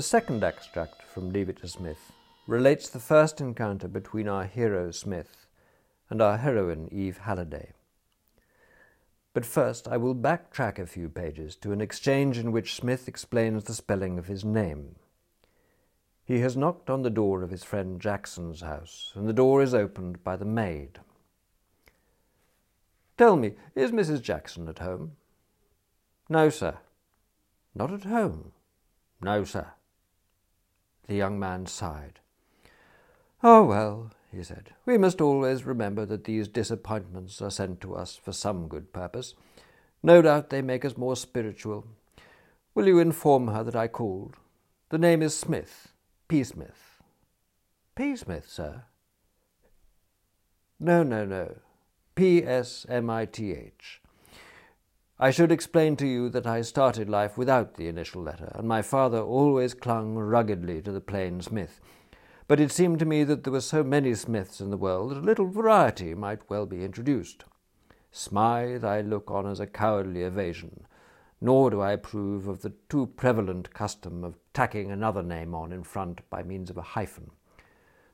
The second extract from Leave It to Psmith relates the first encounter between our hero Psmith and our heroine Eve Halliday. But first, I will backtrack a few pages to an exchange in which Psmith explains the spelling of his name. He has knocked on the door of his friend Jackson's house, and the door is opened by the maid. Tell me, is Mrs. Jackson at home? No, sir. Not at home? No, sir. The young man sighed. Oh, well, he said, we must always remember that these disappointments are sent to us for some good purpose. No doubt they make us more spiritual. Will you inform her that I called? The name is Psmith, P. Smith. P. Smith, sir? No, no, no. P. S. M. I. T. H. I should explain to you that I started life without the initial letter, and my father always clung ruggedly to the plain Smith. But it seemed to me that there were so many Smiths in the world that a little variety might well be introduced. Smythe I look on as a cowardly evasion, nor do I approve of the too prevalent custom of tacking another name on in front by means of a hyphen.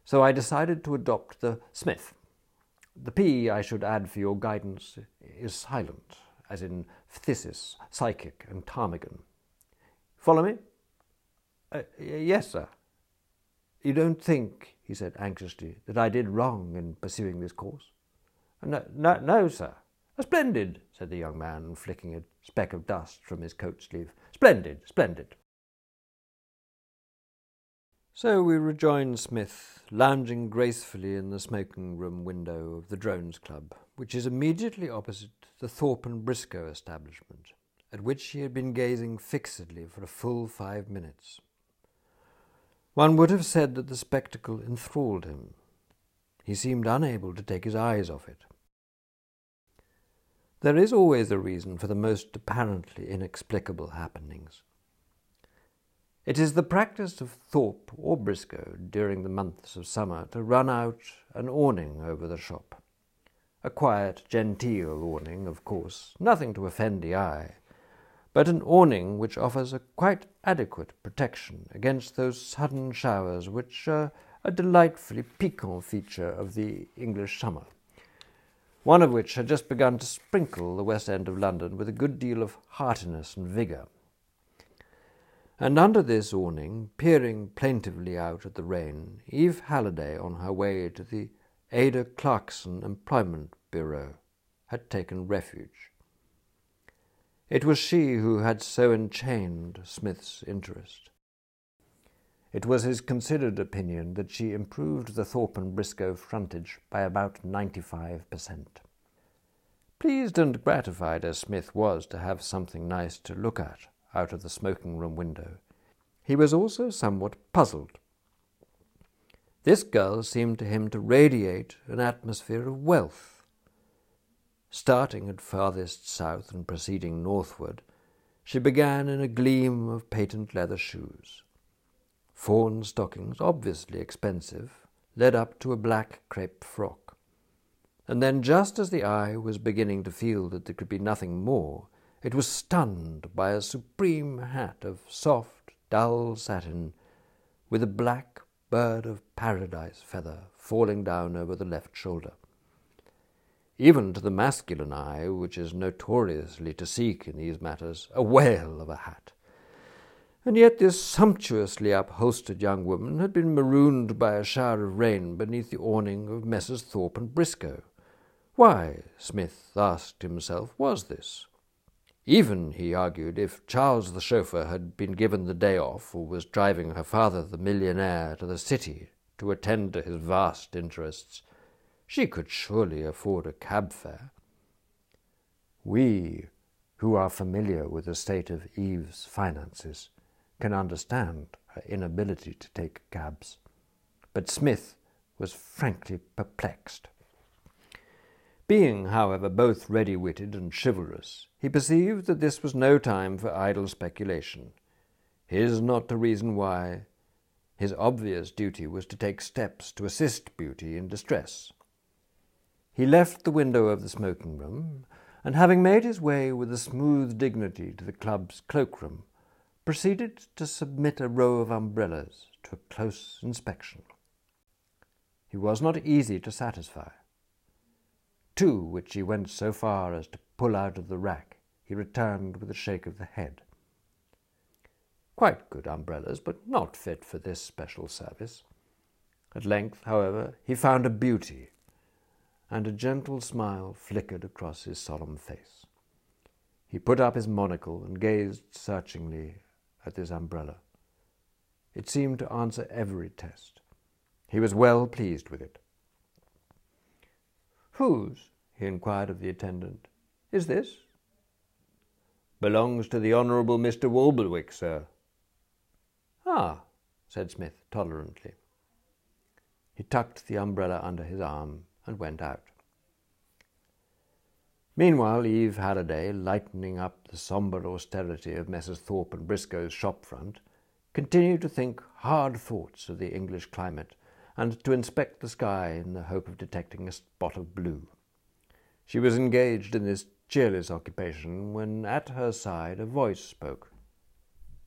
So I decided to adopt the Psmith. The P, I should add for your guidance, is silent as in phthisis, psychic, and ptarmigan. Follow me? Uh, yes, sir. You don't think, he said anxiously, that I did wrong in pursuing this course? No, no, no, sir. Splendid, said the young man, flicking a speck of dust from his coat sleeve. Splendid, splendid. So we rejoined Psmith, lounging gracefully in the smoking room window of the Drones Club, which is immediately opposite the Thorpe and Briscoe establishment, at which he had been gazing fixedly for a full five minutes. One would have said that the spectacle enthralled him. He seemed unable to take his eyes off it. There is always a reason for the most apparently inexplicable happenings. It is the practice of Thorpe or Briscoe during the months of summer to run out an awning over the shop. A quiet, genteel awning, of course, nothing to offend the eye, but an awning which offers a quite adequate protection against those sudden showers which are a delightfully piquant feature of the English summer, one of which had just begun to sprinkle the West End of London with a good deal of heartiness and vigour. And under this awning, peering plaintively out at the rain, Eve Halliday, on her way to the Ada Clarkson Employment Bureau, had taken refuge. It was she who had so enchained Psmith's interest. It was his considered opinion that she improved the Thorpe and Briscoe frontage by about ninety-five per cent. Pleased and gratified as Psmith was to have something nice to look at, out of the smoking room window. He was also somewhat puzzled. This girl seemed to him to radiate an atmosphere of wealth. Starting at farthest south and proceeding northward, she began in a gleam of patent leather shoes. Fawn stockings, obviously expensive, led up to a black crepe frock. And then, just as the eye was beginning to feel that there could be nothing more, it was stunned by a supreme hat of soft, dull satin with a black bird of paradise feather falling down over the left shoulder. Even to the masculine eye, which is notoriously to seek in these matters, a whale of a hat. And yet this sumptuously upholstered young woman had been marooned by a shower of rain beneath the awning of Messrs. Thorpe and Briscoe. Why, Psmith asked himself, was this? Even, he argued, if Charles the chauffeur had been given the day off, or was driving her father, the millionaire, to the city to attend to his vast interests, she could surely afford a cab fare. We, who are familiar with the state of Eve's finances, can understand her inability to take cabs. But Psmith was frankly perplexed. Being, however, both ready witted and chivalrous, he perceived that this was no time for idle speculation. His not to reason why. His obvious duty was to take steps to assist Beauty in distress. He left the window of the smoking room, and having made his way with a smooth dignity to the club's cloakroom, proceeded to submit a row of umbrellas to a close inspection. He was not easy to satisfy. Two, which he went so far as to pull out of the rack, he returned with a shake of the head. Quite good umbrellas, but not fit for this special service. At length, however, he found a beauty, and a gentle smile flickered across his solemn face. He put up his monocle and gazed searchingly at this umbrella. It seemed to answer every test. He was well pleased with it. Whose? he inquired of the attendant. Is this? Belongs to the Honourable Mr. Walderwick, sir. Ah, said Psmith tolerantly. He tucked the umbrella under his arm and went out. Meanwhile, Eve Halliday, lightening up the sombre austerity of Messrs. Thorpe and Briscoe's shop front, continued to think hard thoughts of the English climate and to inspect the sky in the hope of detecting a spot of blue. She was engaged in this cheerless occupation when at her side a voice spoke.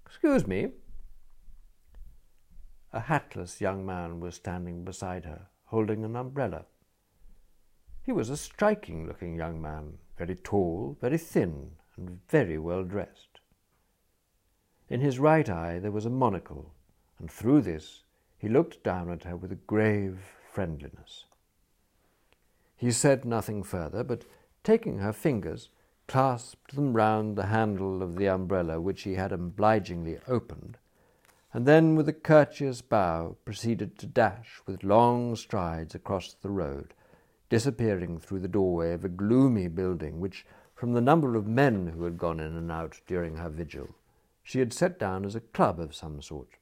Excuse me. A hatless young man was standing beside her, holding an umbrella. He was a striking looking young man, very tall, very thin, and very well dressed. In his right eye there was a monocle, and through this he looked down at her with a grave friendliness. He said nothing further, but taking her fingers, clasped them round the handle of the umbrella which he had obligingly opened, and then with a courteous bow proceeded to dash with long strides across the road, disappearing through the doorway of a gloomy building which, from the number of men who had gone in and out during her vigil, she had set down as a club of some sort.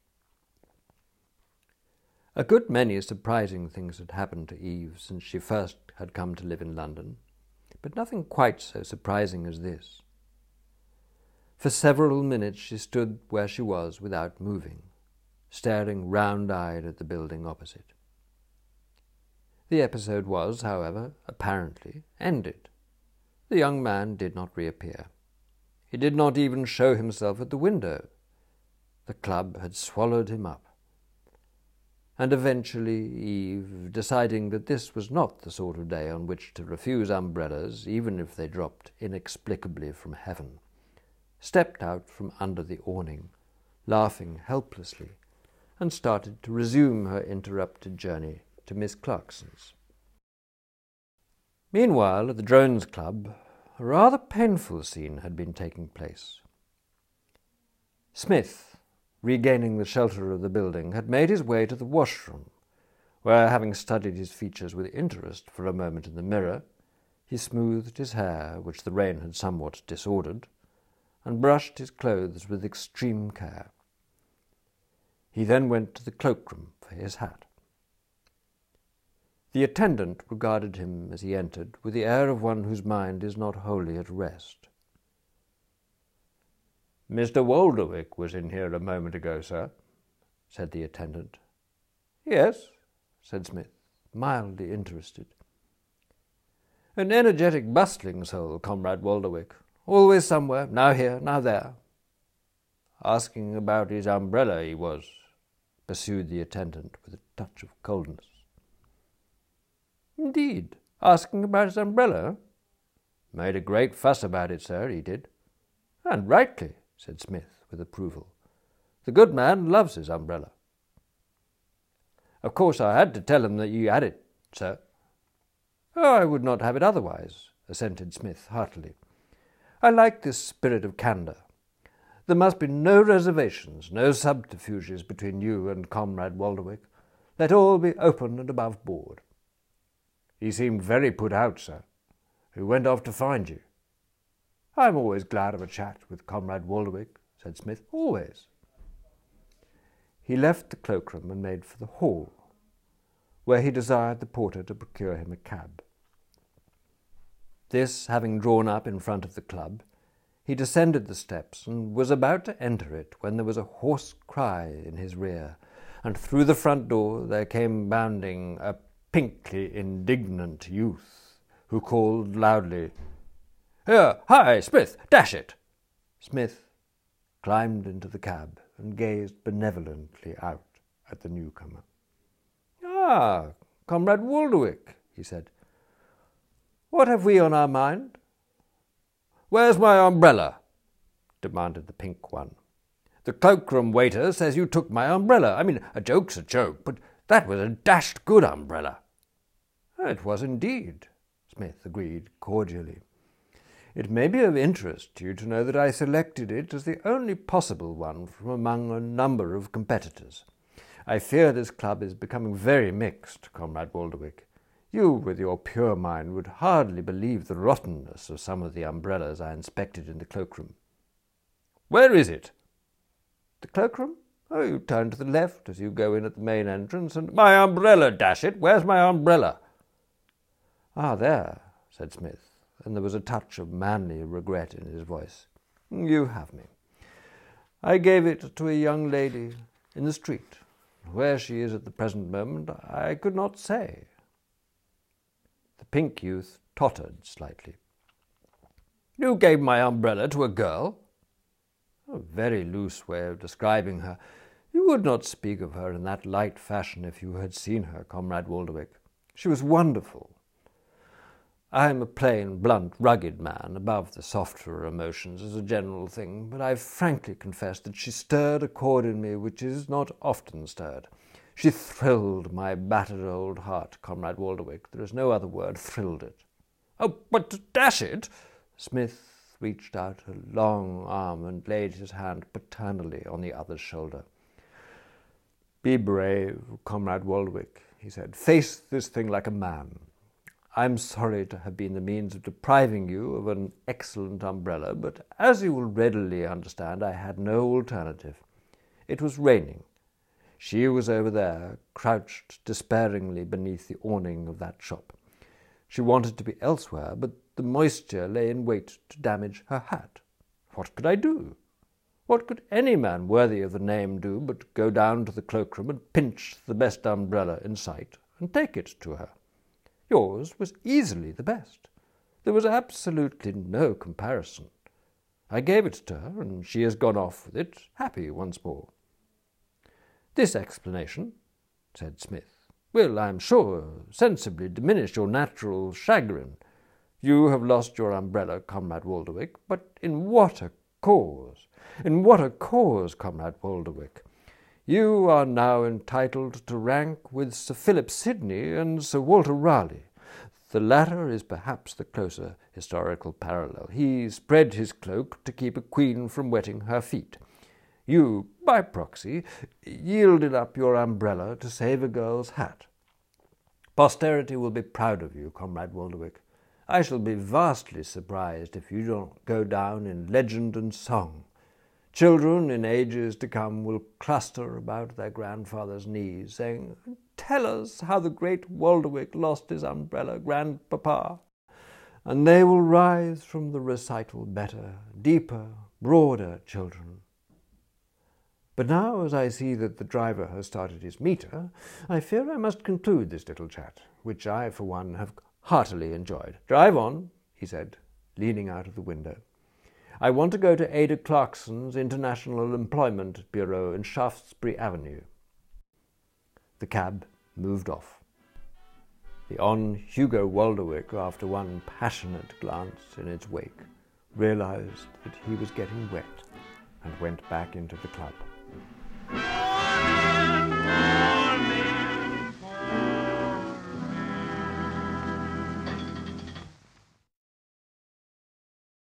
A good many surprising things had happened to Eve since she first had come to live in London, but nothing quite so surprising as this. For several minutes she stood where she was without moving, staring round eyed at the building opposite. The episode was, however, apparently ended. The young man did not reappear. He did not even show himself at the window. The club had swallowed him up. And eventually Eve, deciding that this was not the sort of day on which to refuse umbrellas, even if they dropped inexplicably from heaven, stepped out from under the awning, laughing helplessly, and started to resume her interrupted journey to Miss Clarkson's. Meanwhile, at the Drones Club, a rather painful scene had been taking place. Psmith, regaining the shelter of the building, had made his way to the washroom, where, having studied his features with interest for a moment in the mirror, he smoothed his hair, which the rain had somewhat disordered, and brushed his clothes with extreme care. He then went to the cloakroom for his hat. The attendant regarded him as he entered with the air of one whose mind is not wholly at rest. Mr. Walderwick was in here a moment ago, sir, said the attendant. Yes, said Psmith, mildly interested. An energetic, bustling soul, Comrade Walderwick. Always somewhere, now here, now there. Asking about his umbrella, he was, pursued the attendant with a touch of coldness. Indeed. Asking about his umbrella? Made a great fuss about it, sir, he did. And rightly, said Psmith with approval. The good man loves his umbrella. Of course I had to tell him that you had it, sir. Oh, I would not have it otherwise, assented Psmith heartily. I like this spirit of candour. There must be no reservations, no subterfuges between you and Comrade Walderwick. Let all be open and above board. He seemed very put out, sir. He went off to find you. I'm always glad of a chat with Comrade Walderwick, said Psmith. Always. He left the cloakroom and made for the hall, where he desired the porter to procure him a cab. This having drawn up in front of the club, he descended the steps and was about to enter it when there was a hoarse cry in his rear, and through the front door there came bounding a pinkly indignant youth, who called loudly, Here, hi, Psmith, dash it! Psmith climbed into the cab and gazed benevolently out at the newcomer. Ah, Comrade Walderwick, he said. What have we on our mind? Where's my umbrella? demanded the pink one. The cloakroom waiter says you took my umbrella. I mean, a joke's a joke, but that was a dashed good umbrella. It was indeed, Psmith agreed cordially. It may be of interest to you to know that I selected it as the only possible one from among a number of competitors. I fear this club is becoming very mixed, Comrade Walderwick. You, with your pure mind, would hardly believe the rottenness of some of the umbrellas I inspected in the cloakroom. Where is it? The cloakroom? Oh, you turn to the left as you go in at the main entrance, and my umbrella, dash it! Where's my umbrella? Ah, there, said Psmith, and there was a touch of manly regret in his voice. You have me. I gave it to a young lady in the street. Where she is at the present moment, I could not say. The pink youth tottered slightly. You gave my umbrella to a girl? A very loose way of describing her. You would not speak of her in that light fashion if you had seen her, Comrade Walderwick. She was wonderful. I am a plain, blunt, rugged man, above the softer emotions as a general thing, but I frankly confess that she stirred a chord in me which is not often stirred. She thrilled my battered old heart, Comrade Walderwick. There is no other word, thrilled it. Oh, but dash it! Psmith reached out a long arm and laid his hand paternally on the other's shoulder. Be brave, Comrade Walderwick, he said. Face this thing like a man. I'm sorry to have been the means of depriving you of an excellent umbrella, but as you will readily understand, I had no alternative. It was raining. She was over there, crouched despairingly beneath the awning of that shop. She wanted to be elsewhere, but the moisture lay in wait to damage her hat. What could I do? What could any man worthy of the name do but go down to the cloakroom and pinch the best umbrella in sight and take it to her? Yours was easily the best. There was absolutely no comparison. I gave it to her, and she has gone off with it, happy once more. This explanation, said Psmith, will, I am sure, sensibly diminish your natural chagrin you have lost your umbrella, Comrade Walderwick, but in what a cause! In what a cause, Comrade Walderwick! You are now entitled to rank with Sir Philip Sidney and Sir Walter Raleigh. The latter is perhaps the closer historical parallel. He spread his cloak to keep a queen from wetting her feet. You, by proxy, yielded up your umbrella to save a girl's hat. Posterity will be proud of you, Comrade Walderwick. I shall be vastly surprised if you don't go down in legend and song. Children in ages to come will cluster about their grandfather's knees, saying, Tell us how the great Walderwick lost his umbrella, grandpapa. And they will rise from the recital better, deeper, broader children. But now, as I see that the driver has started his meter, I fear I must conclude this little chat, which I, for one, have heartily enjoyed. Drive on, he said, leaning out of the window. I want to go to Ada Clarkson's International Employment Bureau in Shaftesbury Avenue. The cab moved off. The on Hugo Walderwick, after one passionate glance in its wake, realized that he was getting wet and went back into the club.